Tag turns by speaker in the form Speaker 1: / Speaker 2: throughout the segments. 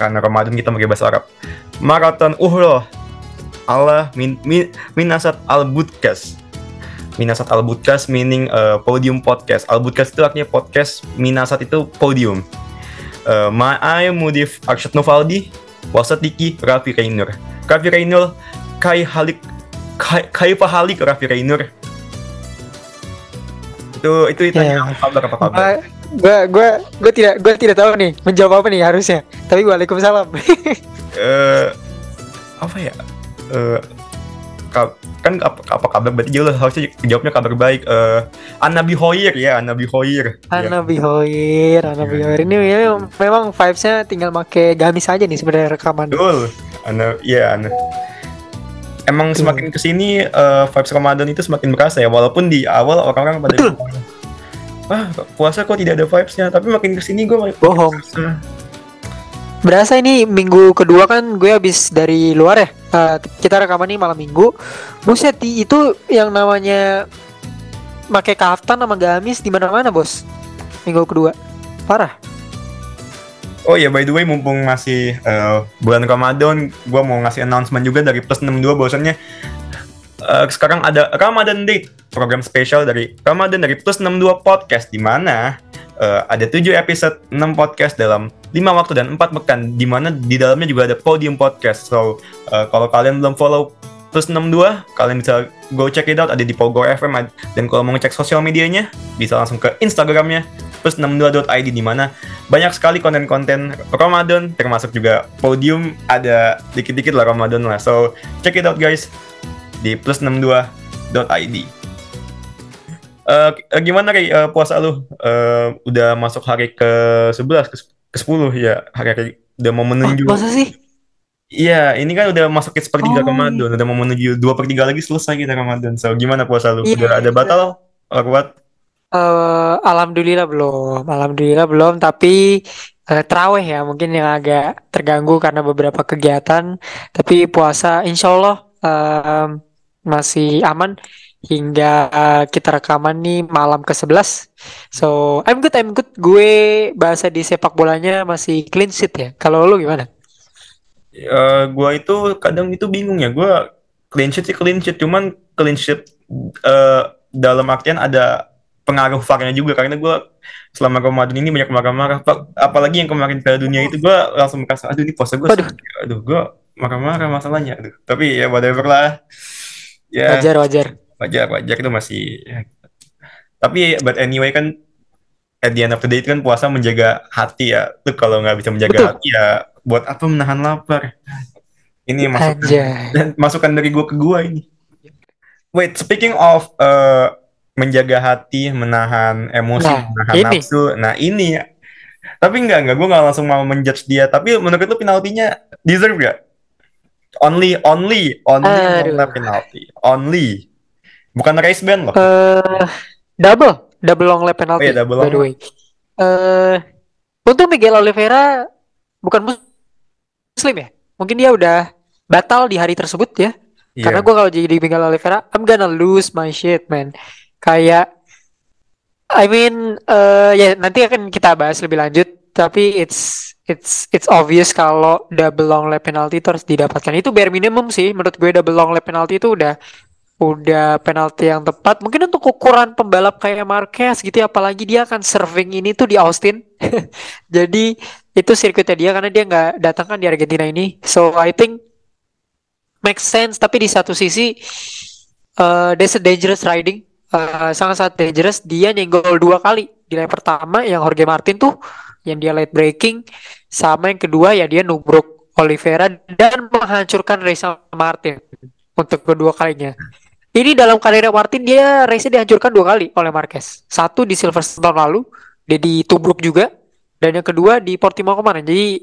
Speaker 1: karena Ramadan kita pakai bahasa Arab. Marathon uhroh ala min, min, minasat al budkas. Minasat al budkas meaning uh, podium podcast. Al budkas itu artinya podcast, minasat itu podium. Uh, Ma'ai Mudif Arsyad Novaldi, Wasatiki Raffi Rainur. Raffi Rainur, Kai Halik, Kai, Kai Pahalik Raffi Rainur. Itu itu itu
Speaker 2: Ya.
Speaker 1: apa kabar apa kabar?
Speaker 2: Ah, gue gue gue tidak gue tidak tahu nih menjawab apa nih harusnya. Tapi waalaikumsalam.
Speaker 1: Eh apa ya? Eh ka- kan apa, apa kabar? Berarti jelas harusnya jawabnya kabar baik. Eh Anabi Hoir ya Anabi Hoir. Ya.
Speaker 2: Anabi Hoir Anabi Hoir. Ini ya, memang vibesnya tinggal make gamis aja nih sebenarnya rekaman.
Speaker 1: Betul. Ana ya Ana emang semakin ke sini eh vibes Ramadan itu semakin berasa ya walaupun di awal orang-orang pada
Speaker 2: Betul.
Speaker 1: bilang, wah puasa kok tidak ada vibesnya. Tapi makin ke sini gue makin
Speaker 2: Bohong.
Speaker 1: berasa.
Speaker 2: berasa ini minggu kedua kan gue habis dari luar ya? Eh, kita rekaman nih malam minggu. Buset di- itu yang namanya make kaftan sama gamis di mana-mana bos. Minggu kedua. Parah.
Speaker 1: Oh ya, by the way, mumpung masih eh, bulan Ramadan, gua mau ngasih announcement juga dari Plus 62 bahwasannya eh, sekarang ada Ramadan Date, program spesial dari Ramadan dari Plus 62 Podcast di mana eh, ada 7 episode 6 podcast dalam 5 waktu dan 4 pekan di mana di dalamnya juga ada podium podcast. So, eh, kalau kalian belum follow Plus 62, kalian bisa go check it out ada di Pogo FM dan kalau mau ngecek sosial medianya bisa langsung ke Instagramnya plus 62.id di mana banyak sekali konten-konten Ramadan termasuk juga podium ada dikit-dikit lah Ramadan lah so check it out guys di plus 62.id Eh, eh, gimana Ray Eh, puasa lu? Eh, udah masuk hari ke 11 ke, ke 10 ya hari-hari udah mau
Speaker 2: oh,
Speaker 1: menuju
Speaker 2: masa sih?
Speaker 1: Iya ini kan udah masuk ke sepertiga
Speaker 2: Oh.
Speaker 1: Ramadan udah mau menuju dua per tiga lagi selesai kita Ramadan. So gimana puasa lu?
Speaker 2: Iya,
Speaker 1: udah ada
Speaker 2: iya.
Speaker 1: batal? Or what
Speaker 2: Eh, alhamdulillah belum, alhamdulillah belum. Tapi eh, terawih ya. Mungkin yang agak terganggu karena beberapa kegiatan. Tapi puasa, insya Allah em, masih aman hingga eh, kita rekaman nih malam ke 11 So I'm good, I'm good. Gue bahasa di sepak bolanya masih clean sheet ya. Kalau lu gimana?
Speaker 1: Eh, gua itu kadang itu bingung ya. Gua clean sheet sih clean sheet, cuman clean sheet eh, dalam artian ada pengaruh VAR-nya juga karena gua selama Ramadan ini banyak marah-marah. Pa- Apalagi yang kemarin Piala Dunia itu gua langsung merasa aduh ini puasa
Speaker 2: Waduh.
Speaker 1: sakit. aduh gua marah-marah masalahnya. Aduh. Tapi ya whatever lah. Ya
Speaker 2: Wajar, wajar.
Speaker 1: wajar wajar itu masih ya. Tapi but anyway kan at the end of the day itu kan puasa menjaga hati ya. Tuh kalau nggak bisa menjaga
Speaker 2: Betul.
Speaker 1: hati ya buat apa menahan lapar? Ini masukan dan masukan dari gua ke gua ini. Wait, speaking of uh, menjaga hati, menahan emosi,
Speaker 2: Nah,
Speaker 1: menahan
Speaker 2: ini.
Speaker 1: nafsu. Nah, ini ya. Tapi enggak, enggak, gua nggak langsung mau menjudge dia. Tapi menurut lu penaltinya deserve gak? Only, only, only
Speaker 2: Aduh.
Speaker 1: long penalty. Only. Bukan race ban loh.
Speaker 2: eh double, double long lap penalty.
Speaker 1: Oh iya, double
Speaker 2: by the
Speaker 1: long
Speaker 2: way. Eh, untuk Miguel Oliveira bukan mus- muslim ya? Mungkin dia udah batal di hari tersebut ya.
Speaker 1: Iya.
Speaker 2: Karena gue kalau jadi Miguel Oliveira, I'm gonna lose my shit, man. Kayak, I mean, eh ya nanti akan kita bahas lebih lanjut. Tapi it's it's it's obvious kalau double long lap penalty itu harus didapatkan. Itu bare minimum sih menurut gue double long lap penalty itu udah udah penalti yang tepat. Mungkin untuk ukuran pembalap kayak Marquez gitu ya, apalagi dia akan serving ini tuh di Austin. Jadi itu sirkuitnya dia karena dia nggak datang kan di Argentina ini. So I think makes sense. Tapi di satu sisi eh there's a dangerous riding. Eh, sangat-sangat dangerous. Dia nyenggol dua kali di lap pertama yang Jorge Martin tuh yang dia late braking sama yang kedua ya dia nubruk Oliveira dan menghancurkan race Martin untuk kedua kalinya. Ini dalam karir Martin dia race-nya dihancurkan dua kali oleh Marquez. Satu di Silverstone tahun lalu, dia ditubruk juga, dan yang kedua di Portimao kemarin. Jadi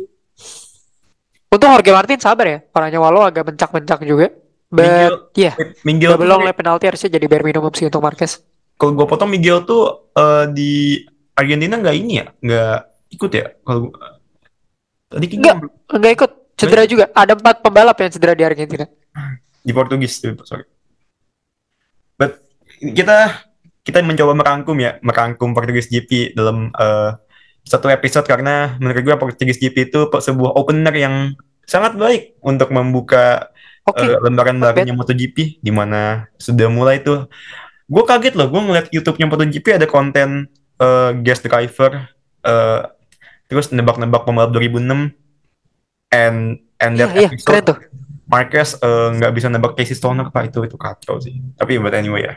Speaker 2: untuk Jorge Martin sabar ya, orangnya walau agak bencak-bencak juga. But yeah,
Speaker 1: Miguel
Speaker 2: double
Speaker 1: tuh
Speaker 2: long lap penalty harusnya jadi bare minimum sih untuk Marquez.
Speaker 1: kalau gua potong Miguel tuh eh, di Argentina nggak ini ya, nggak ikut ya? Kalau tadi kayaknya
Speaker 2: Nggak. Enggak ikut, cedera juga. Ada empat pembalap yang cedera di Argentina.
Speaker 1: di Portugis tuh, sorry. But kita kita mencoba merangkum ya, merangkum Portugis GP dalam eh, satu episode karena menurut gue Portugis GP itu sebuah opener yang sangat baik untuk membuka
Speaker 2: Oke,
Speaker 1: uh, lembaran
Speaker 2: not
Speaker 1: barunya MotoGP di mana sudah mulai tuh gue kaget loh gue ngeliat YouTube-nya MotoGP ada konten uh, guest driver uh, terus nebak-nebak pembalap 2006 and and
Speaker 2: Iya,
Speaker 1: that
Speaker 2: iya, keren
Speaker 1: episode
Speaker 2: tuh.
Speaker 1: Marquez uh, nggak bisa nebak Casey Stoner pak itu itu kacau sih tapi but anyway ya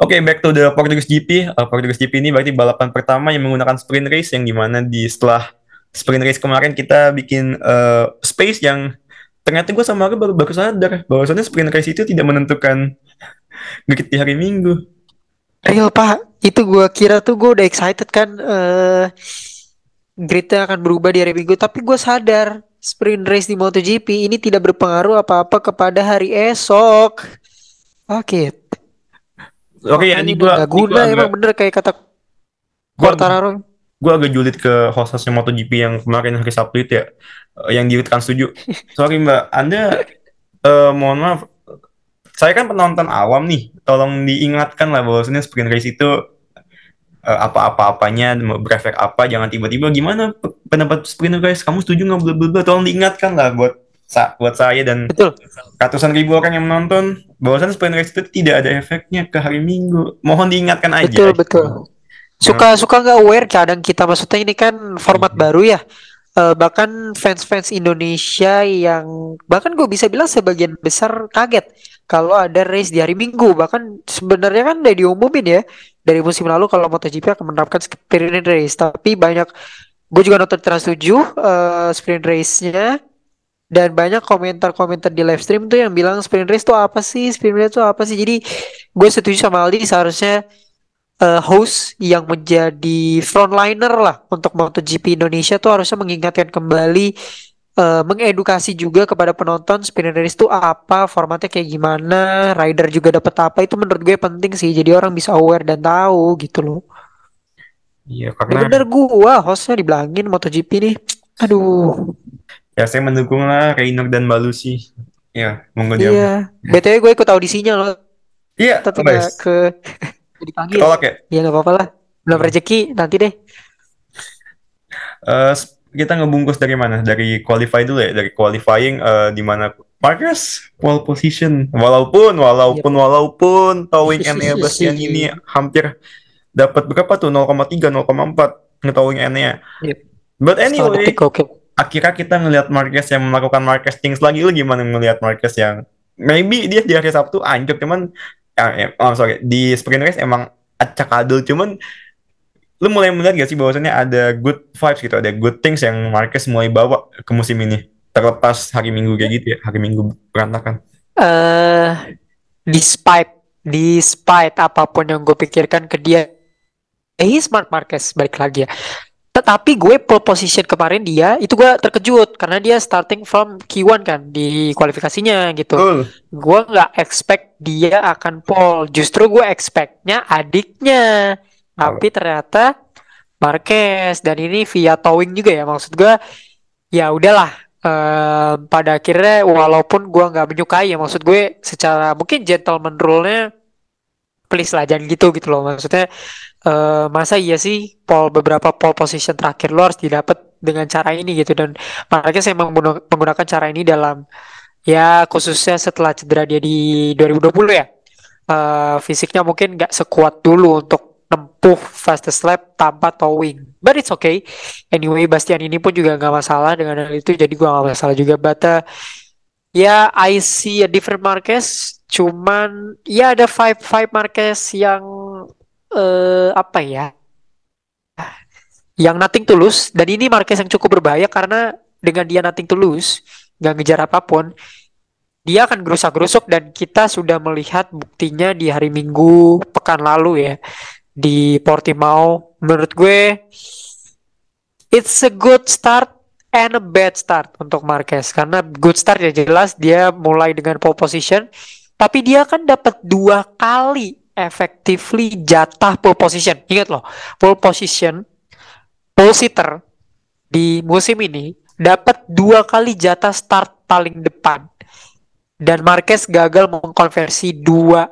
Speaker 1: Oke, back to the Portuguese GP. Uh, Portuguese GP ini berarti balapan pertama yang menggunakan sprint race yang di mana di setelah sprint race kemarin kita bikin uh, space yang ternyata gue sama aku baru baru sadar bahwasannya sprint race itu tidak menentukan grid di hari Minggu.
Speaker 2: Real pak, itu gue kira tuh gue udah excited kan eh gridnya akan berubah di hari Minggu, tapi gue sadar sprint race di MotoGP ini tidak berpengaruh apa-apa kepada hari esok. Oke,
Speaker 1: Oke, ya, ini gue
Speaker 2: guna emang bener kayak kata Quartararo.
Speaker 1: gue agak julid ke hostesnya MotoGP yang kemarin hari Sabtu itu ya, eh, yang diwitkan setuju. Sorry mbak, Anda eh, mohon maaf, saya kan penonton awam nih, tolong diingatkan lah bahwasannya sprint race itu eh, apa-apa-apanya berefek apa, jangan tiba-tiba gimana pe- pendapat sprint race, kamu setuju nggak bla bla tolong diingatkan lah buat sa- buat saya dan
Speaker 2: Betul.
Speaker 1: ratusan ribu orang yang menonton bahwasannya sprint race itu tidak ada efeknya ke hari Minggu. Mohon diingatkan aja.
Speaker 2: Betul, betul. Suka suka nggak aware kadang kita maksudnya ini kan format
Speaker 1: Iya.
Speaker 2: baru ya. Eh, bahkan fans-fans Indonesia yang bahkan gue bisa bilang sebagian besar kaget kalau ada race di hari Minggu. Bahkan sebenarnya kan udah diumumin ya dari musim lalu kalau MotoGP akan menerapkan sprint race. Tapi banyak gue juga nonton Trans 7 eh, sprint race-nya dan banyak komentar-komentar di live stream tuh yang bilang sprint race tuh apa sih? Sprint race tuh apa sih? Jadi gue setuju sama Aldi seharusnya eh, host yang menjadi frontliner lah untuk MotoGP Indonesia tuh harusnya mengingatkan kembali eh, mengedukasi juga kepada penonton sprint race itu apa, formatnya kayak gimana, rider juga dapat apa itu menurut gue penting sih. Jadi orang bisa aware dan tahu gitu loh.
Speaker 1: Iya,
Speaker 2: Ya
Speaker 1: karena
Speaker 2: bener gua hostnya dibilangin MotoGP nih. Aduh,
Speaker 1: ya saya mendukung lah Reynor dan Balusi. Ya, monggo dia.
Speaker 2: iya. BTW gue ikut audisinya loh,
Speaker 1: Iya,
Speaker 2: tapi
Speaker 1: guys.
Speaker 2: nggak ke dipanggil.
Speaker 1: Ketolak ya.
Speaker 2: Ya nggak apa-apa lah. Belum rezeki nanti deh.
Speaker 1: Eh, s- kita ngebungkus dari mana? Dari qualify dulu ya. Dari qualifying eh, di mana Marcus pole position. Walaupun walaupun walaupun towing Enea Bastian ini hampir dapat berapa tuh 0,3 0,4 ngetowing Enea.
Speaker 2: Yep.
Speaker 1: But anyway,
Speaker 2: oke.
Speaker 1: akhirnya kita ngelihat Marquez yang melakukan Marquez things lagi. Lu gimana ngelihat Marquez yang maybe dia di hari Sabtu anjir cuman ya, oh sorry di sprint race emang acak adul cuman lu mulai melihat gak sih bahwasannya ada good vibes gitu ada good things yang Marquez mulai bawa ke musim ini? Terlepas hari Minggu kayak gitu ya hari Minggu berantakan.
Speaker 2: Eh despite despite apa pun yang gue pikirkan ke dia eh smart Marquez balik lagi ya. Tetapi gue pole position kemarin dia itu gue terkejut karena dia starting from Q1 kan di kualifikasinya gitu.
Speaker 1: Betul.
Speaker 2: Gue nggak expect dia akan pole justru gue expectnya adiknya tapi ternyata Marquez dan ini via towing juga ya maksud gue ya udahlah eh, pada akhirnya walaupun gua nggak menyukai ya maksud gue secara mungkin gentleman rule-nya please lah jangan gitu gitu loh. Maksudnya eh, masa iya sih pole beberapa pole position terakhir lo harus didapat dengan cara ini gitu. Dan Marquez emang mengguno- menggunakan cara ini dalam ya khususnya setelah cedera dia di 2020 ya. Eh, fisiknya mungkin nggak sekuat dulu untuk nempuh fastest lap tanpa towing but it's okay Anyway, Bastian ini pun juga nggak masalah dengan hal itu, jadi gua nggak masalah juga. But uh, ya, I see a different Marquez. Cuman ya ada five five Marquez yang eh apa ya, yang nothing to lose. Dan ini Marquez yang cukup berbahaya karena dengan dia nothing to lose, nggak ngejar apa pun, dia akan gerusak-gerusuk dan kita sudah melihat buktinya di hari Minggu pekan lalu ya di Portimao. Menurut gue it's a good start and a bad start untuk Marquez. Karena good start ya jelas dia mulai dengan pole position. Tapi dia kan dapat dua kali effectively jatah pole position. Ingat loh pole position pole sitter di musim ini dapat dua kali jatah start paling depan. Dan Marquez gagal mengkonversi dua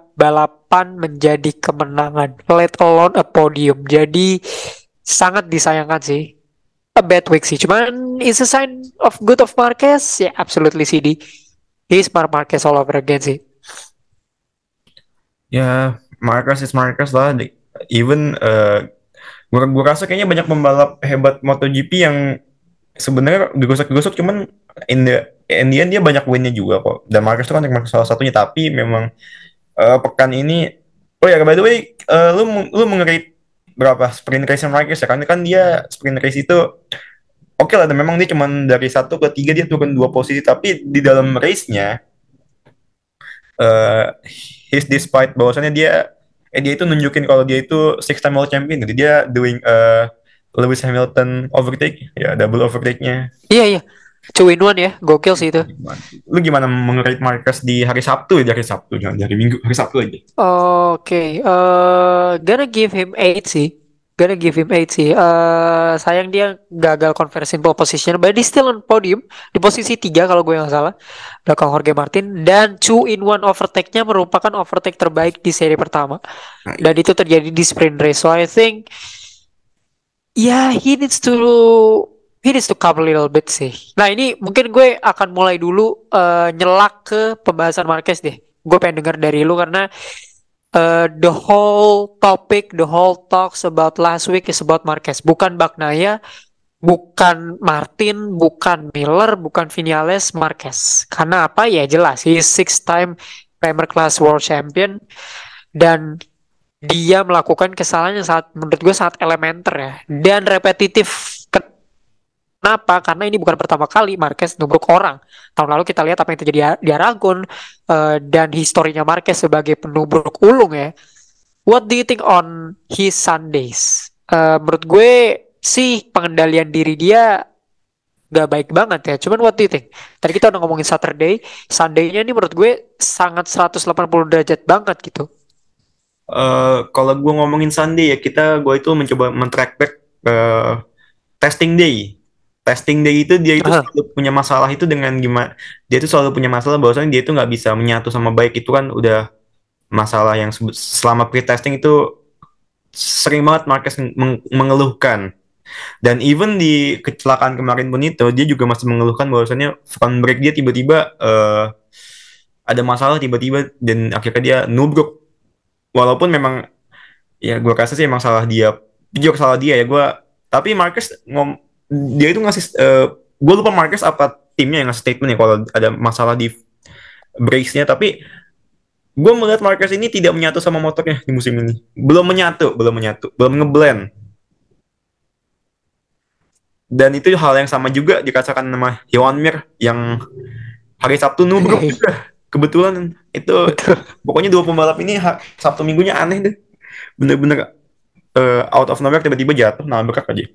Speaker 2: balapan menjadi kemenangan let alone a podium jadi sangat disayangkan sih. A bad week sih. Cuman it's a sign of good of Marquez. Ya, yeah, absolutely CD. He's Mark Marquez all over again sih.
Speaker 1: Ya, Marquez is Marquez lah. Even uh, gue rasa kayaknya banyak pembalap hebat MotoGP yang sebenarnya digosok-gosok cuman in the in the end dia banyak winnya juga kok. Dan Marquez itu kan salah satunya tapi memang uh, pekan ini oh ya by the way uh, lu lu mengerit berapa sprint race Marquez ya? Karena kan dia sprint race itu oke okay lah memang dia cuma dari satu ke tiga dia turun dua posisi tapi di dalam race-nya uh, his despite bahwasannya dia eh dia itu nunjukin kalau dia itu six time world champion. Jadi dia doing uh, Lewis Hamilton overtake ya double overtake-nya.
Speaker 2: Iya iya Two in one ya, gokil sih itu.
Speaker 1: Lu gimana mengerit Marquez di hari Sabtu ya, dari Sabtu, jangan dari Minggu, hari Sabtu aja.
Speaker 2: Oke, okay. uh, gonna give him eight sih. Gonna give him eight sih. Uh, sayang dia gagal conversion pole position, but he's still on podium di posisi tiga kalau gue yang salah. Belakang Jorge Martin dan two in one overtake-nya merupakan overtake terbaik di seri pertama. Dan itu terjadi di sprint race. So I think yeah, he needs to he needs to cover a little bit sih. Nah ini mungkin gue akan mulai dulu uh, nyelak ke pembahasan Marquez deh. Gue pengen denger dari lu karena uh, the whole topic, the whole talks about last week is about Marquez. Bukan Bagnaya, bukan Martin, bukan Miller, bukan Vinales, Marquez. Karena apa ya jelas, he is six time Premier Class World Champion dan dia melakukan kesalahan yang sangat menurut gue sangat elementer ya dan repetitif Kenapa? Karena ini bukan pertama kali Marquez nubruk orang. Tahun lalu kita lihat apa yang terjadi di Aragon uh, dan historinya Marquez sebagai penubruk ulung ya. What do you think on his Sundays? Uh, menurut gue sih pengendalian diri dia gak baik banget ya. Cuman what do you think? Tadi kita udah ngomongin Saturday, Sunday-nya ini menurut gue sangat 180 derajat banget gitu.
Speaker 1: Uh, kalau gue ngomongin Sunday ya kita gue itu mencoba men-track back uh, testing day testing day itu dia itu selalu punya masalah itu dengan gimana dia itu selalu punya masalah bahwasanya dia itu nggak bisa menyatu sama baik. Itu kan udah masalah yang selama pre-testing itu sering banget Marquez meng mengeluhkan. Dan even di kecelakaan kemarin pun itu dia juga masih mengeluhkan bahwasanya front brake dia tiba-tiba uh, ada masalah tiba-tiba dan akhirnya dia nubruk. Walaupun memang ya gue rasa sih emang salah dia juga salah dia ya gue tapi Marquez ngom dia itu ngasih uh, eh, gue lupa Marquez apa timnya yang ngasih statement ya kalau ada masalah di brace-nya tapi gue melihat Marquez ini tidak menyatu sama motornya di musim ini. Belum menyatu belum menyatu belum ngeblend. Dan itu hal yang sama juga dikatakan nama Yohan Mir yang hari Sabtu nubruk juga kebetulan itu pokoknya dua pembalap ini Sabtu minggunya aneh deh. Bener-bener uh, out of nowhere tiba-tiba jatuh nabrak aja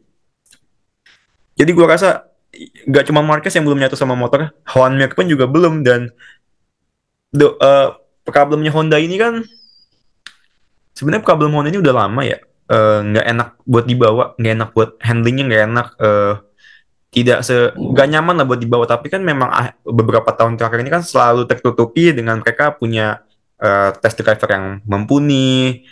Speaker 1: jadi gue rasa gak cuma Marquez yang belum nyatu sama motor, Juan Mir pun juga belum. Dan the, uh, problemnya Honda ini kan sebenarnya problem Honda ini udah lama ya. Uh, nggak enak buat dibawa nggak enak buat handlingnya nggak enak uh, tidak se gak nyaman lah buat dibawa. Tapi kan memang ah, beberapa tahun terakhir ini kan selalu tertutupi dengan mereka punya uh, test driver yang mumpuni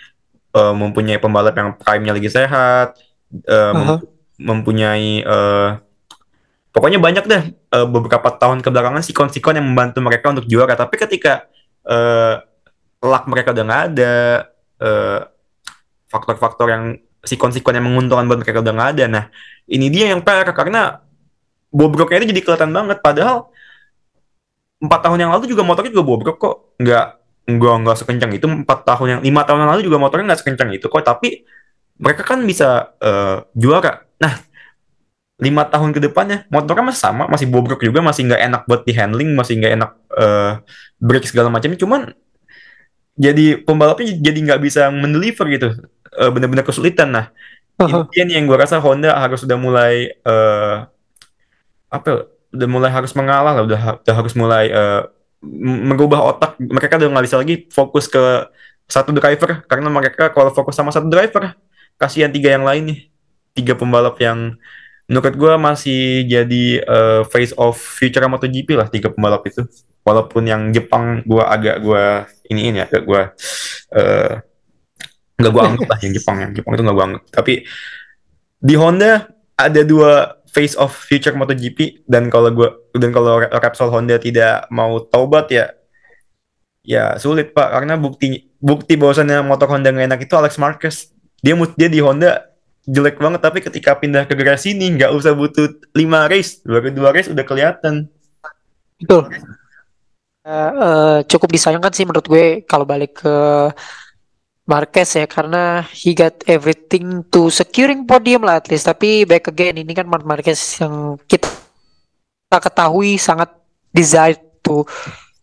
Speaker 1: uh, mempunyai pembalap yang prime-nya lagi sehat uh, uh -huh mempunyai uh, pokoknya banyak deh uh, beberapa tahun kebelakangan sikon-sikon yang membantu mereka untuk juara. Tapi ketika uh, luck mereka udah nggak ada faktor-faktor uh, yang sikon-sikon yang menguntungkan buat mereka udah nggak ada. Nah ini dia yang PR karena bobroknya itu jadi kelihatan banget. Padahal empat tahun yang lalu juga motornya juga bobrok kok. Nggak nggak nggak sekencang itu. Empat tahun yang lima tahun yang lalu juga motornya nggak sekencang itu kok. Tapi mereka kan bisa uh, juara Nah, lima tahun ke depannya motornya masih sama, masih bobrok juga, masih nggak enak buat di handling, masih nggak enak uh, break segala macam. Cuman jadi pembalapnya jadi nggak bisa mendeliver gitu, uh, benar-benar kesulitan. Nah, uh-huh. ini yang gue rasa Honda harus sudah mulai uh, apa? Ya, udah mulai harus mengalah lah, udah, udah harus mulai uh, merubah otak. Mereka udah nggak bisa lagi fokus ke satu driver karena mereka kalau fokus sama satu driver kasihan tiga yang lain nih tiga pembalap yang menurut gue masih jadi uh, face of future MotoGP lah tiga pembalap itu. Walaupun yang Jepang gue agak gue ini ini agak gue uh, nggak gue anggap lah yang Jepang yang Jepang itu nggak gue anggap. Tapi di Honda ada dua face of future MotoGP dan kalau gua dan kalau Repsol Honda tidak mau taubat ya ya sulit pak. Karena bukti bukti bahwasannya motor Honda nggak enak itu Alex Marquez. Dia dia di Honda jelek banget tapi ketika pindah ke garasi ini nggak usah butuh lima race. Dua dua race udah kelihatan.
Speaker 2: Betul. Uh, uh, cukup disayangkan sih menurut gue kalau balik ke Marquez ya karena he got everything to securing podium lah at least. Tapi back again ini kan Marquez yang kita ketahui sangat desire to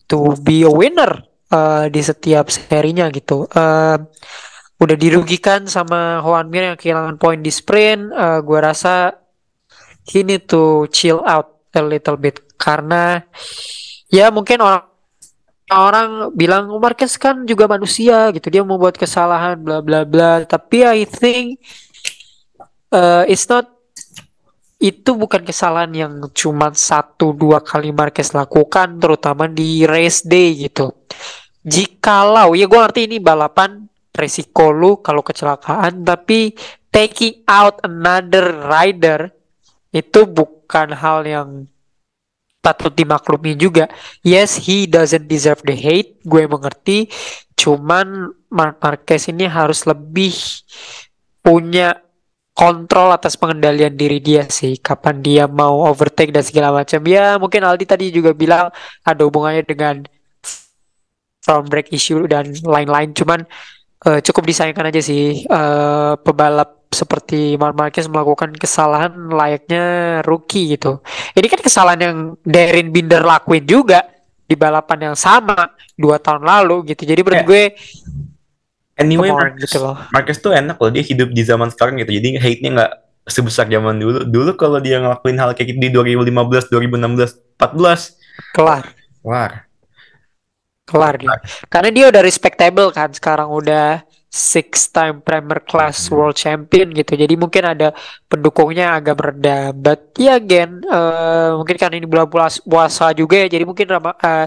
Speaker 2: to be a winner uh, di setiap serinya gitu. Uh, udah dirugikan sama Juan Mir yang kehilangan poin di sprint. Uh, gue rasa he need to chill out a little bit. Karena ya mungkin orang orang bilang oh, Marquez kan juga manusia gitu. Dia mau buat kesalahan bla bla bla. Tapi I think uh, it's not itu bukan kesalahan yang cuma satu dua kali Marquez lakukan terutama di race day gitu. Jikalau ya gue ngerti ini balapan resiko lu kalau kecelakaan tapi taking out another rider itu bukan hal yang patut dimaklumi juga. Yes, he doesn't deserve the hate, gue mengerti. Cuman Mark Marquez ini harus lebih punya kontrol atas pengendalian diri dia sih. Kapan dia mau overtake dan segala macam. Ya, mungkin Aldi tadi juga bilang ada hubungannya dengan front brake issue dan lain-lain. Cuman uh, cukup disayangkan aja sih uh, pebalap seperti Mark Marquez melakukan kesalahan layaknya rookie gitu. Ini kan kesalahan yang Darren Binder lakuin juga di balapan yang sama dua tahun lalu gitu. Jadi menurut yeah. gue
Speaker 1: Anyway, Marquez, gitu loh. Marquez tuh enak loh dia hidup di zaman sekarang gitu. Jadi hate-nya nggak sebesar zaman dulu. Dulu kalau dia ngelakuin hal kayak gitu di 2015, 2016, 14
Speaker 2: kelar.
Speaker 1: Kelar
Speaker 2: kelar dia. Karena dia udah respectable kan sekarang udah six time Premier Class hmm. World Champion gitu. Jadi mungkin ada pendukungnya agak mereda. But ya yeah, again, uh, mungkin kan ini bulan puasa juga ya. Jadi mungkin uh,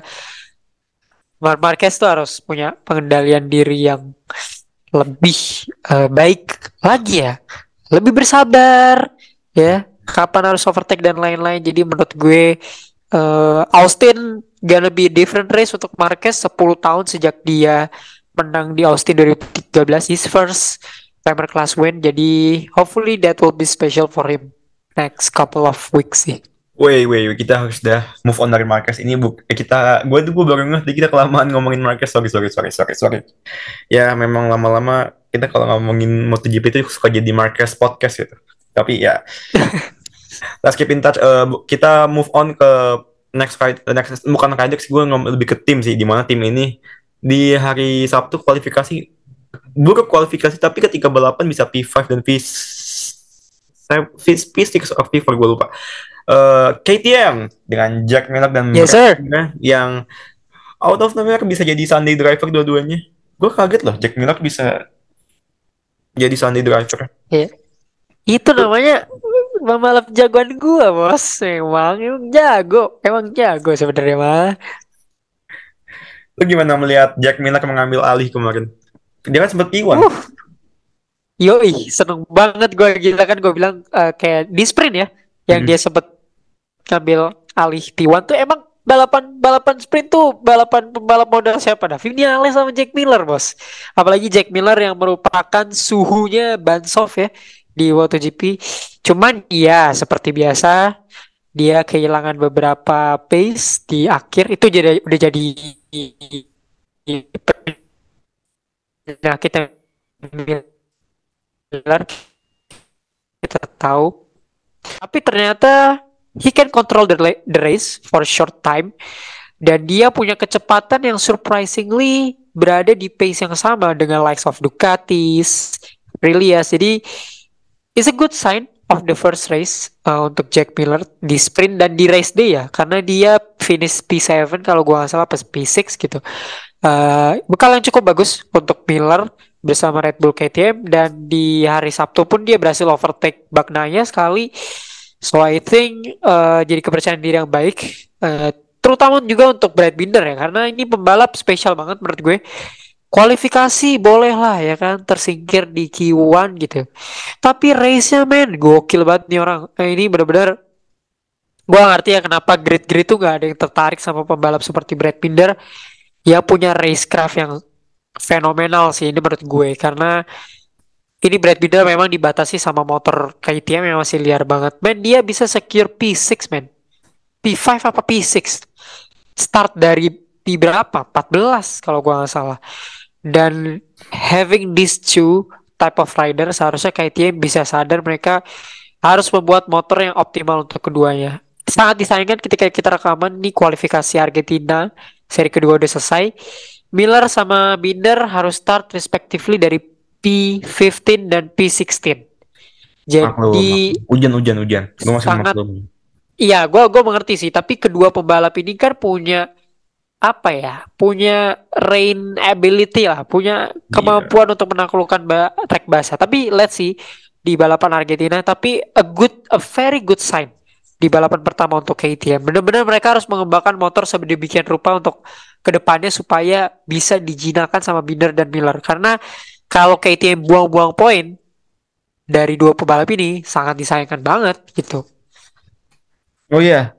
Speaker 2: Marquez tuh harus punya pengendalian diri yang lebih uh, baik lagi ya. Lebih bersabar ya. Kapan harus overtake dan lain-lain. Jadi menurut gue uh, Austin gonna be different race untuk Marquez 10 tahun sejak dia menang di Austin 2013 his first Premier Class win. Jadi hopefully that will be special for him next couple of weeks sih.
Speaker 1: Wait, wait, kita harus dah move on dari Marquez. Ini bu eh, kita gue tuh gue baru ngerti kita kelamaan ngomongin Marquez. Sorry sorry sorry sorry sorry. Ya memang lama-lama kita kalau ngomongin MotoGP itu suka jadi Marquez podcast gitu. Tapi ya let's keep in touch. Uh, kita move on ke next fight, uh, next bukan Kydex gue ngomong lebih ke tim sih, di mana tim ini di hari Sabtu kualifikasi buruk kualifikasi tapi ketika balapan bisa P5 dan P P6 of P4 gue lupa. Uh, KTM dengan Jack Miller dan
Speaker 2: yes, sir.
Speaker 1: yang out of nowhere bisa jadi Sunday driver dua-duanya. Gue kaget loh Jack Miller bisa jadi Sunday driver.
Speaker 2: Iya. Itu namanya pembalap jagoan gua bos emang emang jago emang jago sebenarnya mah
Speaker 1: lu gimana melihat Jack Miller mengambil alih kemarin dia kan sempat Iwan uh.
Speaker 2: Yoi, seneng banget gue gila kan gue bilang uh, kayak di sprint ya, yang hmm. dia sempat ngambil alih T1 tuh emang balapan balapan sprint tuh balapan pembalap modal siapa dah? Vinales sama Jack Miller bos. Apalagi Jack Miller yang merupakan suhunya Bansoff ya di MotoGP. Cuman ya seperti biasa dia kehilangan beberapa pace di akhir itu jadi udah jadi nah kita kita tahu tapi ternyata he can control the, the race for short time dan dia punya kecepatan yang surprisingly berada di pace yang sama dengan likes of Ducatis, Rilias. Jadi it's a good sign of the first race uh, untuk Jack Miller di sprint dan di race day ya. Karena dia finish P7 kalau gua nggak salah pas P6 gitu. Uh, bekal yang cukup bagus untuk Miller bersama Red Bull KTM dan di hari Sabtu pun dia berhasil overtake Bagnaia sekali. So I think uh, jadi kepercayaan diri yang baik uh, terutama juga untuk Brad Binder ya. Karena ini pembalap spesial banget menurut gue kualifikasi boleh lah ya kan tersingkir di Q1 gitu. Tapi race-nya men gokil banget nih orang. Nah, ini bener-bener gua ngerti ya kenapa grid-grid tuh gak ada yang tertarik sama pembalap seperti Brad Binder ya punya racecraft yang fenomenal sih ini menurut gue karena ini Brad Binder memang dibatasi sama motor KTM yang masih liar banget. Men dia bisa secure P6 men. P5 apa P6? Start dari P berapa? 14 kalau gua nggak salah. Dan having these two type of rider seharusnya KTM bisa sadar mereka harus membuat motor yang optimal untuk keduanya. Sangat disayangkan ketika kita rekaman nih kualifikasi Argentina seri kedua udah selesai. Miller sama Binder harus start respectively dari P15 dan P16. Jadi
Speaker 1: hujan hujan hujan. Gue masih
Speaker 2: Sangat-. Iya, gua gua mengerti sih, tapi kedua pembalap ini kan punya apa ya? Punya rain ability lah, punya kemampuan untuk menaklukkan ba trek basah. Tapi let's see di balapan Argentina, tapi a good a very good sign di balapan pertama untuk KTM. Benar-benar mereka harus mengembangkan motor sedemikian rupa untuk ke depannya supaya bisa dijinakan sama Binder dan Miller. Karena kalau KTM buang-buang poin dari dua pembalap ini sangat disayangkan banget gitu.
Speaker 1: Oh iya,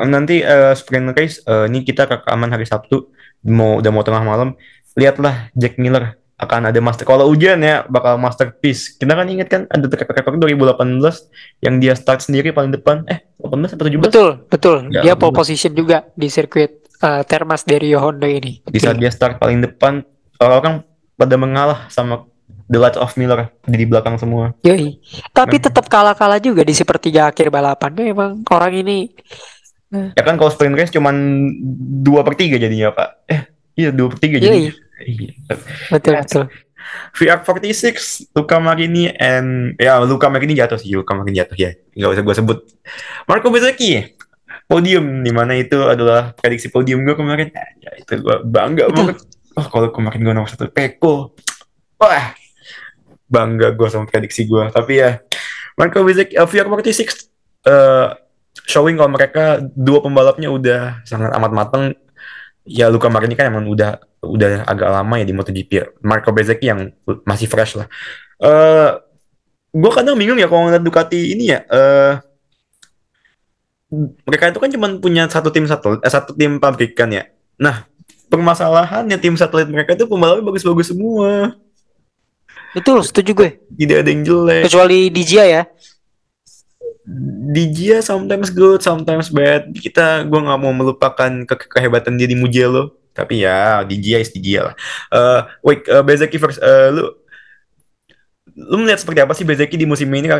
Speaker 1: nanti eh, sprint race eh, ini kita rekaman hari Sabtu mau udah mau tengah malam. Lihatlah Jack Miller akan ada master kalau hujan ya bakal masterpiece. Kita kan ingat kan ada rekor 2018 yang dia start sendiri paling depan. Eh, 18 atau 17?
Speaker 2: Betul, betul.
Speaker 1: Ya,
Speaker 2: dia pole position juga di sirkuit eh, Termas dari Honda ini.
Speaker 1: Di saat dia start paling depan, orang-orang pada mengalah sama The Light of Miller di belakang semua.
Speaker 2: Yoi. Tapi
Speaker 1: Nah.
Speaker 2: tetap kalah-kalah juga di sepertiga akhir balapannya emang orang ini
Speaker 1: Ya kan kalau sprint race cuman 2 per 3 jadinya Pak. Eh, iya 2 per 3 jadinya. Iya.
Speaker 2: betul
Speaker 1: Ya.
Speaker 2: betul.
Speaker 1: VR46, Luca Marini, and ya Luca Marini jatuh sih, Luca Marini jatuh ya, nggak usah gue sebut. Marco Bezzecchi, podium, di mana itu adalah prediksi podium gue kemarin. Ya, ya, itu gue bangga
Speaker 2: Betul.
Speaker 1: banget. Oh kalau kemarin gue nomor satu, Peko. Wah, bangga gue sama prediksi gue. Tapi ya, Marco Bezzecchi, uh, VR46, eh, showing kalau mereka dua pembalapnya udah sangat amat matang. Ya Luca Marini kan emang udah udah agak lama ya di MotoGP. Marco Bezzecchi yang masih fresh lah. Eh gue kadang bingung ya kalau ngeliat Ducati ini ya. eh mereka itu kan cuma punya satu tim satu eh, satu tim pabrikan ya. Nah permasalahannya tim satelit mereka itu pembalapnya bagus-bagus semua.
Speaker 2: Betul, setuju gue.
Speaker 1: Tidak ada yang jelek.
Speaker 2: Kecuali Dijia ya.
Speaker 1: Di Gia sometimes good, sometimes bad. Kita gue nggak mau melupakan ke kehebatan dia di Mugello. Tapi ya di Gia is di Gia lah. Eh wait, eh, Bezzecchi first. eh, lu lu melihat seperti apa sih Bezzecchi di musim ini?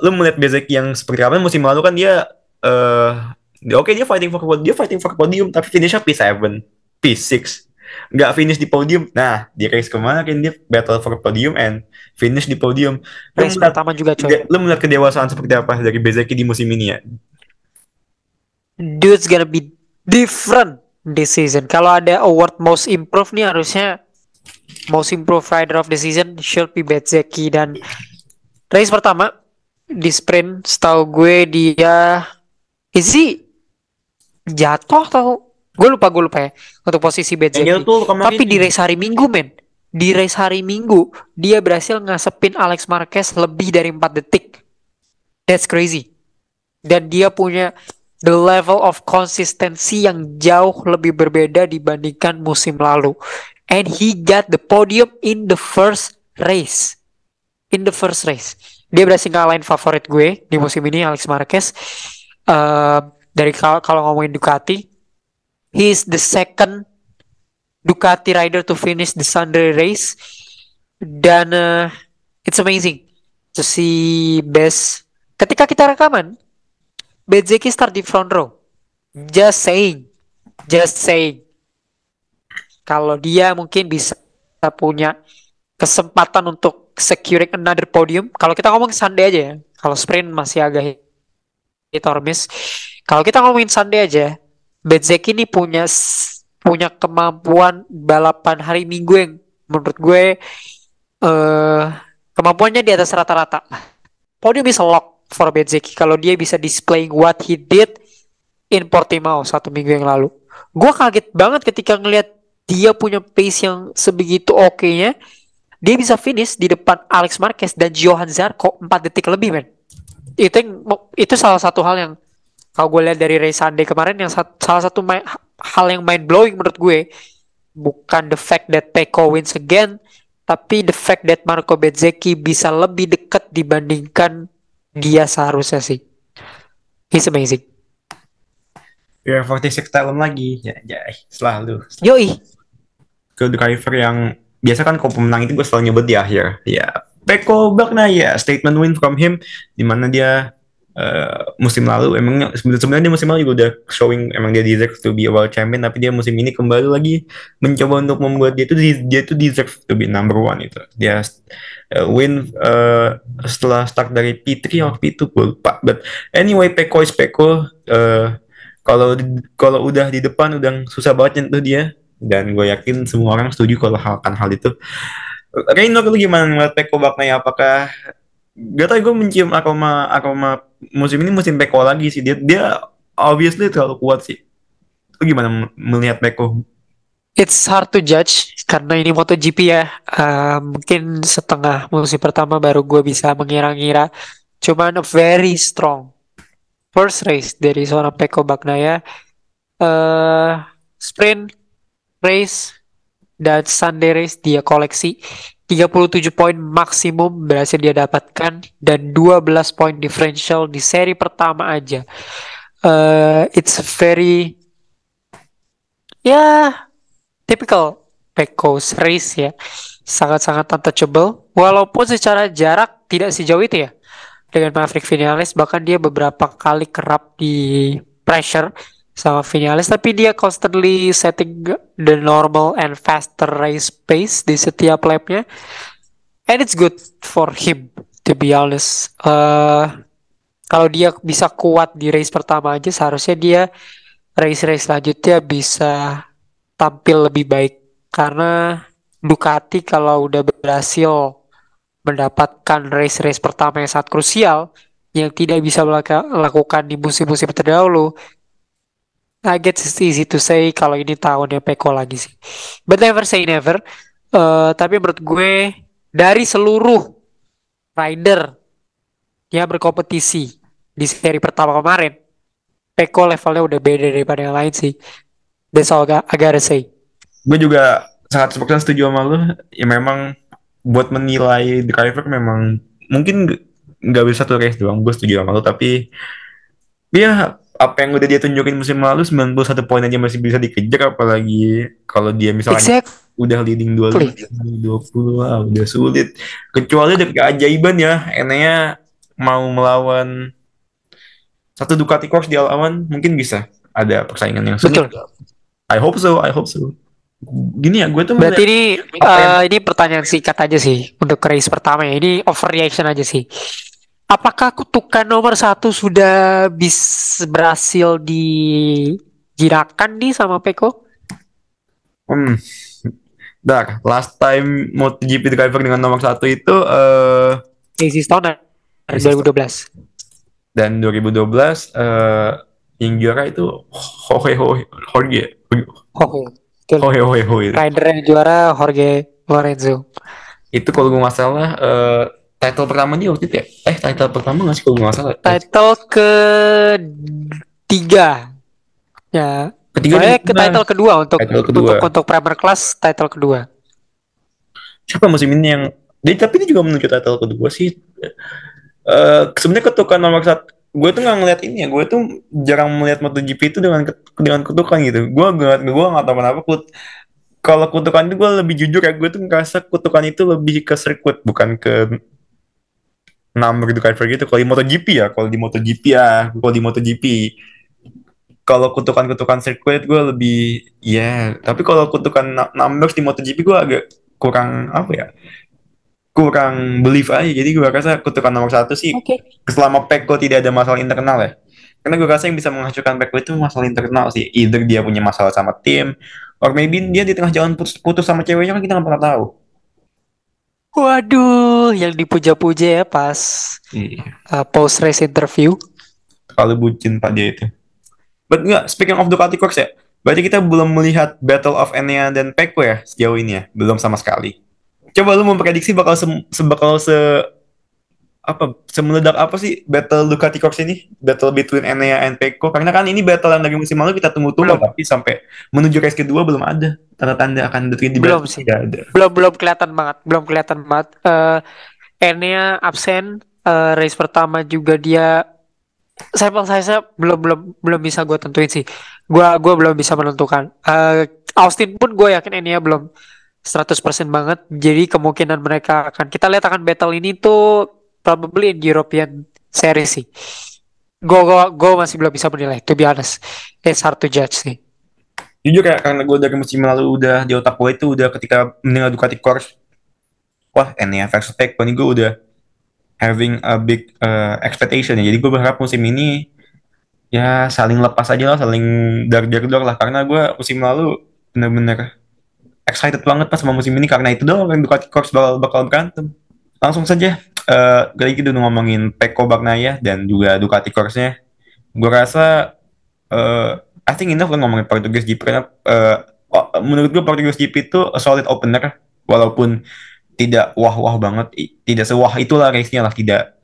Speaker 1: Lu melihat Bezzecchi yang seperti apa? Musim lalu kan dia eh dia- oke dia fighting for dia fighting for podium tapi finishnya P7, P6. Nggak finish di podium. Nah, di race kemarin dia battle for podium and finish di podium. Lu
Speaker 2: Race
Speaker 1: melihat,
Speaker 2: pertama juga coy.
Speaker 1: lu melihat kedewasaan seperti apa dari Bezzecchi di musim ini ya?
Speaker 2: Dude's gonna be different this season. Kalau ada award most improved nih harusnya most improved rider of the season should be Bezzecchi dan race pertama di sprint setahu gue dia is he jatuh atau gue lupa gue lupa ya untuk posisi
Speaker 1: tuh kemarin
Speaker 2: Tapi di race hari Minggu men, di race hari Minggu dia berhasil ngasepin Alex Marquez lebih dari 4 detik. That's crazy. Dan dia punya the level of consistency yang jauh lebih berbeda dibandingkan musim lalu. And he got the podium in the first race. In the first race. Dia berhasil ngalahin favorit gue di musim ini Alex Marquez. Eh, dari kalau ngomongin Ducati, he is the second Ducati rider to finish the Sunday race. Dan eh, it's amazing to see best. Ketika kita rekaman Bezzecchi start di front row. Just saying just saying. Kalau dia mungkin bisa punya kesempatan untuk securing another podium. Kalau kita ngomong Sunday aja ya kalau sprint masih agak hit or miss. Kalau kita ngomongin Sunday aja Bezzecchi ini punya punya kemampuan balapan hari Minggu yang menurut gue eh kemampuannya di atas rata-rata. Podium is a lock for Bezzecchi kalau dia bisa display what he did in Portimao satu minggu yang lalu. Gue kaget banget ketika ngelihat dia punya pace yang sebegitu oke-nya, dia bisa finish di depan Alex Marquez dan Johan Zarco 4 detik lebih, men. Itu yang, itu salah satu hal yang kalau gue lihat dari race Sunday kemarin yang sat- salah satu main- hal yang mind blowing menurut gue bukan the fact that Peko wins again, tapi the fact that Marco Bezzecchi bisa lebih dekat dibandingkan dia seharusnya sih. He's amazing.
Speaker 1: Ya 46 talent lagi. Ya, ya selalu.
Speaker 2: Yoi.
Speaker 1: Ke driver yang biasa kan kalau pemenang itu gue selalu nyebut di akhir. Ya, Peko Bagna ya statement win from him di mana dia uh, musim lalu emang sebenarnya dia musim lalu juga udah showing emang dia deserve to be a world champion tapi dia musim ini kembali lagi mencoba untuk membuat dia itu dia itu deserve to be number one itu dia uh, win uh, setelah start dari P3 atau P2 gue lupa. But anyway Peko is Peko. Uh, kalau kalau udah di depan udah susah banget nyentuh dia. Dan gue yakin semua orang setuju kalau hal kan hal itu. Reino lu gimana ngeliat Peko Baknaya apakah gak tau gue mencium aroma aroma musim ini musim Peko lagi sih dia dia obviously terlalu kuat sih lu gimana melihat Peko
Speaker 2: It's hard to judge karena ini MotoGP ya. Uh, mungkin setengah musim pertama baru gue bisa mengira-ngira. Cuman very strong first race dari seorang Peko Bagnaia. Uh, sprint race dan Sunday race dia koleksi 37 poin maksimum berhasil dia dapatkan dan 12 poin differential di seri pertama aja. Uh, it's very ya yeah, typical Pecos race ya. Sangat-sangat untouchable walaupun secara jarak tidak sejauh itu ya. Dengan Maverick Vinales bahkan dia beberapa kali kerap di pressure sama Vinales tapi dia constantly setting the normal and faster race pace di setiap lapnya. And it's good for him to be honest. Uh, kalau dia bisa kuat di race pertama aja seharusnya dia race-race selanjutnya bisa tampil lebih baik. Karena Ducati kalau udah berhasil mendapatkan race-race pertama yang sangat krusial yang tidak bisa melakukan di musim-musim terdahulu I guess it's easy to say kalau ini tahunnya Peko lagi sih. But never say never. Uh, tapi menurut gue dari seluruh rider yang berkompetisi di seri pertama kemarin, Peko levelnya udah beda daripada yang lain sih. That's all I gotta say.
Speaker 1: Gue juga sangat setuju sama lu. Ya memang buat menilai driver memang mungkin nggak bisa satu race doang. Gue setuju sama lu tapi ya apa yang udah dia tunjukin musim lalu 91 poin aja masih bisa dikejar apalagi kalau dia misalnya exactly. udah leading 25 20 wah udah sulit. Kecuali ada keajaiban ya Enea mau melawan satu Ducati Corse di Alaman mungkin bisa ada persaingan yang sulit.
Speaker 2: Betul.
Speaker 1: I hope so I hope so. Gini ya gue tuh
Speaker 2: berarti ini uh, ini pertanyaan singkat aja sih untuk race pertama ya. Ini overreaction aja sih apakah kutukan nomor satu sudah bis berhasil dijirakan nih sama Peko?
Speaker 1: Hmm, Dar, last time MotoGP driver dengan nomor satu itu uh,
Speaker 2: Casey Stoner 2012.
Speaker 1: Dan 2012 uh, yang juara itu Jorge Jorge Jorge
Speaker 2: Jorge Jorge Jorge Rider yang juara Jorge Lorenzo.
Speaker 1: Itu kalau gue nggak salah uh, title pertama dia waktu itu ya? Eh, title pertama nggak sih kalau nggak salah?
Speaker 2: Title ke tiga. Ya. Ketiga oh, ke title kedua untuk title kedua. untuk untuk Premier Class title kedua.
Speaker 1: Siapa musim ini yang dia tapi dia juga menuju title kedua sih. Uh, sebenarnya ketukan nomor satu gue tuh nggak ngeliat ini ya gue tuh jarang melihat MotoGP itu dengan dengan kutukan gitu gue gak gue nggak tahu kenapa kut kalau kutukan itu gue lebih jujur ya gue tuh ngerasa kutukan itu lebih ke sirkuit bukan ke number gitu driver gitu. Kalau di MotoGP ya kalau di MotoGP ya kalau di MotoGP. Kalau kutukan-kutukan sirkuit gue lebih ya yeah. tapi kalau kutukan numbers di MotoGP gue agak kurang apa ya kurang belief aja. Jadi gue rasa kutukan nomor satu sih okay. selama Peko tidak ada masalah internal ya. Karena gue rasa yang bisa menghancurkan Peko itu masalah internal sih. Either dia punya masalah sama tim or maybe dia di tengah jalan putus, putus sama ceweknya kan kita nggak pernah tahu
Speaker 2: Waduh, yang dipuja-puja ya pas iya. uh, post race interview.
Speaker 1: Kalau bucin pak dia itu. But enggak, speaking of Ducati Corse ya, Berarti kita belum melihat Battle of Enea dan Peko ya sejauh ini ya, belum sama sekali. Coba lu memprediksi bakal se, se bakal se apa semeledak apa sih battle Ducati Corse ini? Battle between Enea and Peko karena kan ini battle yang dari musim lalu kita tunggu-tunggu tapi sampai menuju race kedua belum ada. Tanda-tanda akan terjadi
Speaker 2: Belum sih.
Speaker 1: ada.
Speaker 2: Belum belum kelihatan banget belum kelihatan banget. Eh Enea absen eh, race pertama juga dia sampel size belum belum belum bisa gue tentuin sih. Gua gua belum bisa menentukan. Eh, Austin pun gue yakin Enea belum 100% banget. Jadi kemungkinan mereka akan kita lihat akan battle ini tuh probably in European series sih. Gue gue gue masih belum bisa menilai to be honest. It's hard to judge sih.
Speaker 1: Jujur ya karena gue dari musim lalu udah di otak gue itu udah ketika mendengar Ducati Corse wah Enea versus Peko ini gue udah having a big uh, expectation ya. Jadi gue berharap musim ini ya saling lepas aja lah saling dar dar dar lah. Karena gue musim lalu bener-bener excited banget pas sama musim ini. Karena itu doang yang Ducati Corse bakal bakal berantem langsung saja kali kita udah ngomongin Peko Bagnaia dan juga Ducati Corse-nya. Gue rasa eh I think enough kan ngomongin Portuguese GP karena oh, menurut gue Portuguese GP itu a solid opener walaupun tidak wah-wah banget. Tidak sewah itulah race-nya lah tidak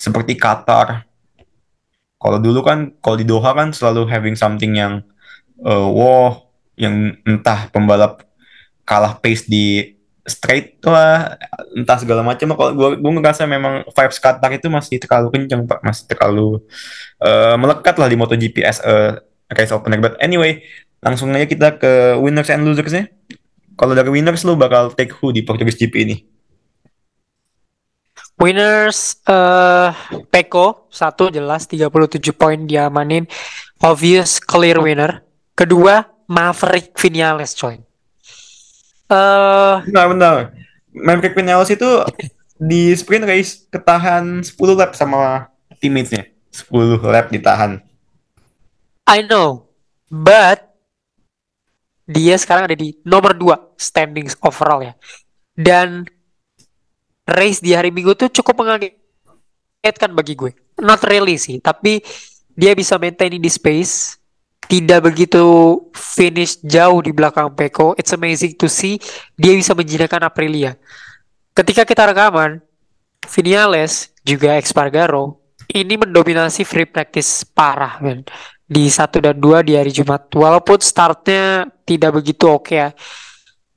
Speaker 1: seperti Qatar. Kalau dulu kan kalau di Doha kan selalu having something yang eh, wah yang entah pembalap kalah pace di straight lah entah segala macam kalau gue gue ngerasa memang vibes Qatar itu masih terlalu kencang pak. Masih terlalu eh, melekat lah di MotoGP as a race opener. But anyway langsung aja kita ke winners and losers nya kalau dari winners lu bakal take who di Portuguese GP ini?
Speaker 2: Winners eh Peko satu jelas 37 poin diamanin. Obvious clear winner. Kedua Maverick Vinales coy. Eh
Speaker 1: benar benar Maverick Vinales itu di sprint race ketahan 10 lap sama teammates-nya 10 lap ditahan
Speaker 2: I know but dia sekarang ada di nomor 2 standings overall ya. Dan race di hari Minggu tuh cukup mengagetkan bagi gue. Not really sih, tapi dia bisa maintain di space, tidak begitu finish jauh di belakang Peko. It's amazing to see dia bisa menjinakkan Aprilia. Ketika kita rekaman, Vinales juga Espargaro ini mendominasi free practice parah men di satu dan dua di hari Jumat. Walaupun startnya tidak begitu oke ya.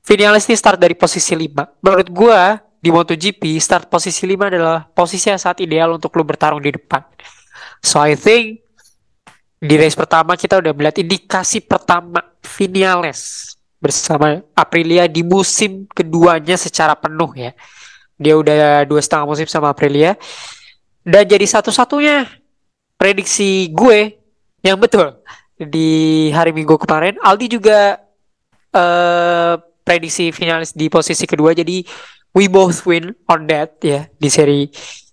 Speaker 2: Vinales ini start dari posisi 5. Menurut gua di MotoGP start posisi 5 adalah posisi yang saat ideal untuk lu bertarung di depan. So I think di race pertama kita udah melihat indikasi pertama Vinales bersama Aprilia di musim keduanya secara penuh ya. Dia udah dua setengah musim sama Aprilia dan jadi satu-satunya prediksi gue yang betul di hari Minggu kemarin. Aldi juga eh prediksi finalis di posisi kedua jadi we both win on that ya di seri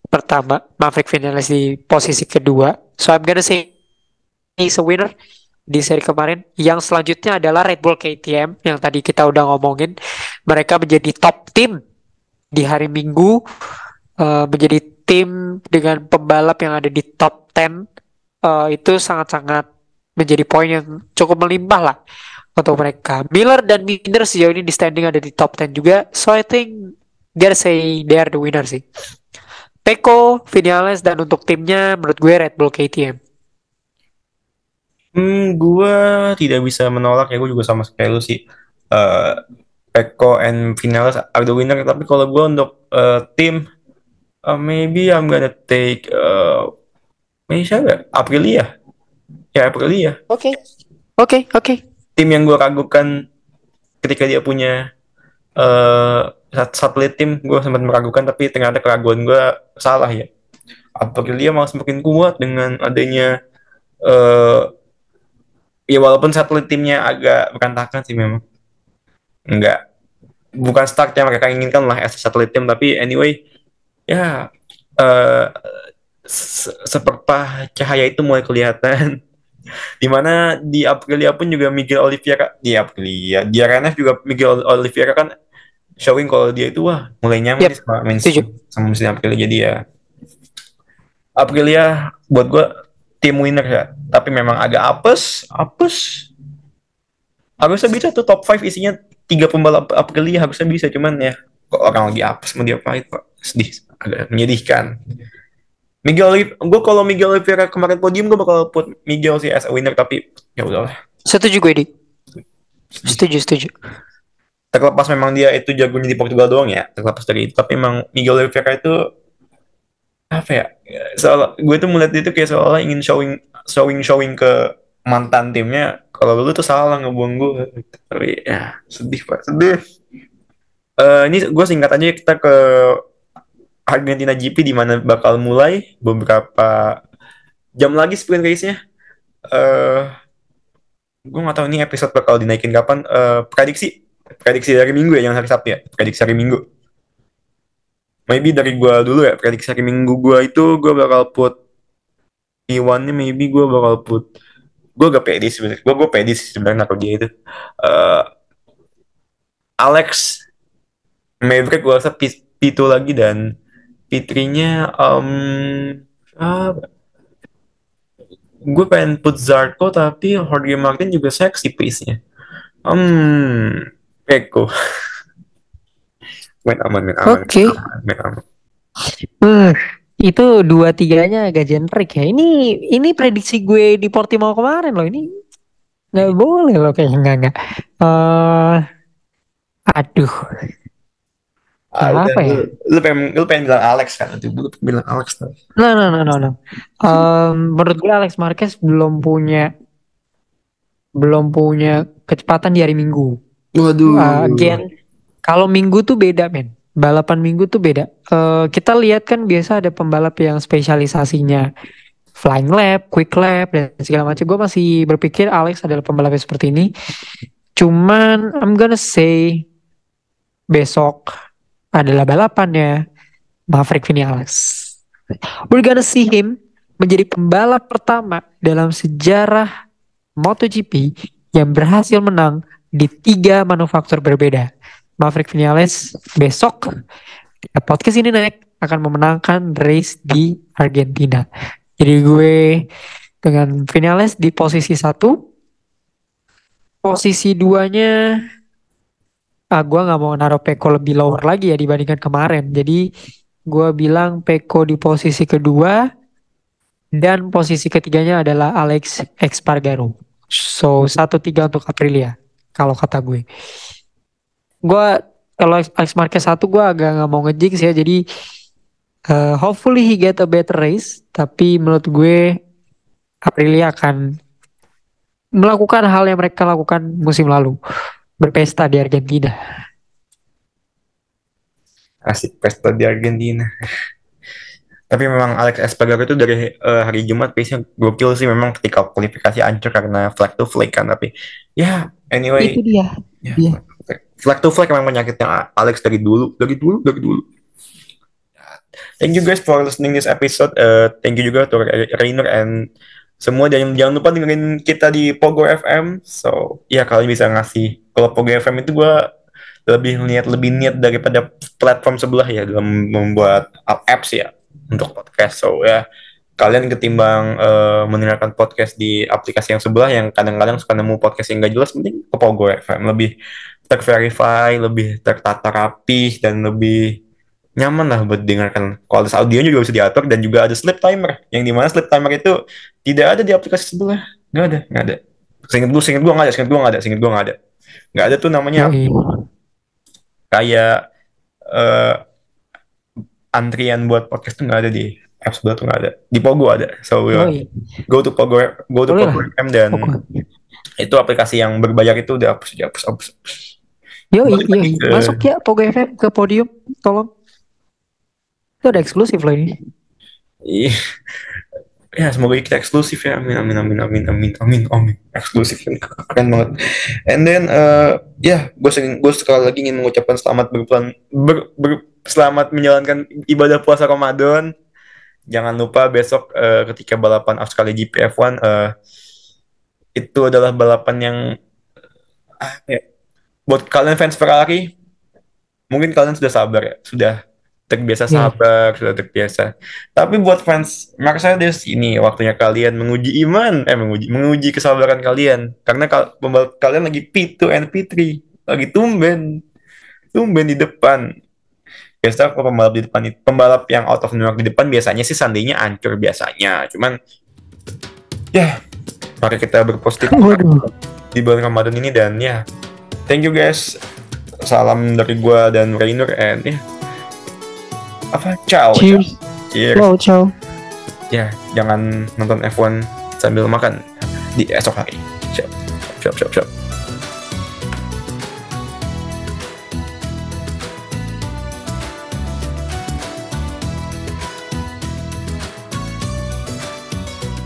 Speaker 2: pertama Maverick finalis di posisi kedua so I'm gonna say he's a winner di seri kemarin yang selanjutnya adalah Red Bull KTM yang tadi kita udah ngomongin mereka menjadi top tim di hari Minggu eh, menjadi tim dengan pembalap yang ada di top 10 eh, itu sangat-sangat menjadi poin yang cukup melimpah lah untuk mereka. Miller dan Binder sejauh ini di standing ada di top 10 juga. So I think gotta say they are the winner sih. Peko, Vinales dan untuk timnya menurut gue Red Bull KTM.
Speaker 1: Hmm, gue tidak bisa menolak ya, gue juga sama kayak lu sih. Eh Peko and Vinales are the winner, tapi kalau gue untuk eh, tim, eh, maybe I'm gonna take, eh maybe siapa? Aprilia. Ya Aprilia.
Speaker 2: Oke. Oke, oke.
Speaker 1: Tim yang gue ragukan ketika dia punya eh sat- satelit tim, gue sempat meragukan, tapi ternyata keraguan gue salah ya. Aprilia malah semakin kuat dengan adanya eh ya walaupun satelit timnya agak berantakan sih memang. Enggak bukan start yang mereka inginkan lah as satelit tim tapi anyway ya eh se- seperpah cahaya itu mulai kelihatan. Di mana di Aprilia pun juga Miguel Oliveira di Aprilia di RNF juga Miguel Oliveira kan showing kalau dia itu wah mulai nyaman
Speaker 2: Yep,
Speaker 1: sama
Speaker 2: setuju.
Speaker 1: sama mesin Aprilia. Jadi ya Aprilia buat gue tim winner ya tapi memang agak apes apes. Harusnya bisa tuh top 5 isinya tiga pembalap Aprilia harusnya bisa cuman ya kok orang lagi apes mau diapain pak? Sedih agak menyedihkan. Miguel gue kalau Miguel Oliveira kemarin podium gue bakal put Miguel sih as a winner tapi ya udahlah.
Speaker 2: Setuju gue, Dik. Setuju, setuju.
Speaker 1: terlepas memang dia itu jagonya di Portugal doang ya terlepas dari itu tapi memang Miguel Oliveira itu apa ya? Soal gue tuh melihat dia tuh kayak seolah ingin showing showing showing ke mantan timnya kalau lu tuh salah ngebuang gue tapi ya sedih pak. Sedih. Eh ini gue singkat aja kita ke Argentina GP di mana bakal mulai beberapa jam lagi sprint race-nya. Eh gue nggak tahu ini episode bakal dinaikin kapan. Eh prediksi prediksi dari minggu ya jangan hari Sabtu ya. Prediksi hari minggu maybe dari gue dulu ya prediksi hari minggu gue itu gue bakal put Iwan nya maybe gue bakal put gue gak pede sebenarnya gue gue pede sih sebenarnya dia itu Eh Alex Maverick gue rasa P- P2 lagi dan P3-nya um, apa? gue pengen put Zarko tapi Jorge Martin juga seksi pace-nya. Hmm, Peko. main aman, main aman,
Speaker 2: Oke.
Speaker 1: main aman, main aman.
Speaker 2: Uh, itu dua tiganya agak generik ya. Ini ini prediksi gue di Portimao kemarin loh. Ini nggak boleh loh kayaknya nggak nggak. Eh, aduh,
Speaker 1: Ah,
Speaker 2: Apa
Speaker 1: udah,
Speaker 2: ya?
Speaker 1: lu, lu pengen lu pengen bilang Alex kan nanti lu pengen bilang Alex tuh.
Speaker 2: no no no no no. Em, menurut gue Alex Marquez belum punya belum punya kecepatan di hari Minggu.
Speaker 1: Waduh.
Speaker 2: Uh, again, kalau Minggu tuh beda men. Balapan Minggu tuh beda. Eh, kita lihat kan biasa ada pembalap yang spesialisasinya flying lap, quick lap dan segala macam. Gue masih berpikir Alex adalah pembalap yang seperti ini. Cuman I'm gonna say besok adalah balapannya Maverick Vinales. We're gonna see him menjadi pembalap pertama dalam sejarah MotoGP yang berhasil menang di tiga manufaktur berbeda. Maverick Vinales besok ketika podcast ini naik akan memenangkan race di Argentina. Jadi gue dengan Vinales di posisi satu, posisi duanya ah gue nggak mau naruh Peko lebih lower lagi ya dibandingkan kemarin. Jadi gue bilang Peko di posisi kedua dan posisi ketiganya adalah Alex Espargaro. So satu tiga untuk Aprilia kalau kata gue. Gue kalau Alex Marquez satu gue agak nggak mau ngejinx ya. Jadi eh, hopefully he get a better race. Tapi menurut gue Aprilia akan melakukan hal yang mereka lakukan musim lalu berpesta di Argentina.
Speaker 1: Asik pesta di Argentina. Tapi memang Alex Espargaro itu dari eh, hari Jumat pace-nya gokil sih memang ketika kualifikasi hancur karena flag to flag kan tapi ya anyway
Speaker 2: Itu dia.
Speaker 1: ya,
Speaker 2: Iya.
Speaker 1: flag to flag memang penyakitnya Alex dari dulu dari dulu dari dulu. Thank you guys for listening this episode. Eh, thank you juga to Rainer and semua dan jangan lupa dengerin kita di Pogo FM. So ya kalian bisa ngasih kalau Pogo FM itu gua lebih niat lebih niat daripada platform sebelah ya dalam membuat apps ya untuk podcast. So ya kalian ketimbang eh, mendengarkan podcast di aplikasi yang sebelah yang kadang-kadang suka nemu podcast yang gak jelas, mending ke Pogo FM lebih terverify, lebih tertata rapih dan lebih nyaman lah buat dengarkan. Kualitas audionya juga bisa diatur dan juga ada sleep timer yang di mana sleep timer itu tidak ada di aplikasi sebelah. Nggak ada, nggak ada. Seingat gue, seingat gue nggak ada, seingat gue nggak ada, seingat gue nggak ada. Nggak ada tuh namanya kayak eh, antrian buat podcast tuh nggak ada di app sebelah tuh nggak ada. Di Pogo ada. So ya,
Speaker 2: Yoi.
Speaker 1: go to Pogo, go to
Speaker 2: Boleh
Speaker 1: Pogo. FM dan
Speaker 2: Pokoknya.
Speaker 1: itu aplikasi yang berbayar itu udah hapus, dihapus, hapus. hapus. Lagi
Speaker 2: yoi.
Speaker 1: ke-
Speaker 2: Masuk ya Pogo FM ke podium, tolong. Itu ada eksklusif loh ini.
Speaker 1: Ih. Ya semoga kita eksklusif ya. Amin amin amin amin amin amin amin. Eksklusif keren banget. And then eh ya gue sering gue sekali lagi ingin mengucapkan selamat berpulang ber, ber- selamat menjalankan ibadah puasa Ramadan. Jangan lupa besok eh, ketika balapan Australia GP F1 eh, itu adalah balapan yang ah, ya, buat kalian fans Ferrari mungkin kalian sudah sabar ya, sudah terbiasa
Speaker 2: Iya.
Speaker 1: sabar, sudah terbiasa. Tapi buat fans Mercedes ini waktunya kalian menguji iman, eh menguji menguji kesabaran kalian karena kal pembalap kalian lagi P2 and P3, lagi tumben, tumben di depan. Biasa kalau pembalap di depan pembalap yang out of New York di depan biasanya sih seandainya ancur biasanya, cuman ya mari kita berpositif. Di bulan Ramadan ini dan ya thank you guys. Salam dari gua dan Rainer and ya. Apa? Ciao.
Speaker 2: Cheers.
Speaker 1: cheers.
Speaker 2: Wow, ciao.
Speaker 1: ya jangan nonton F1 sambil makan di esok hari. Siap siap siap siap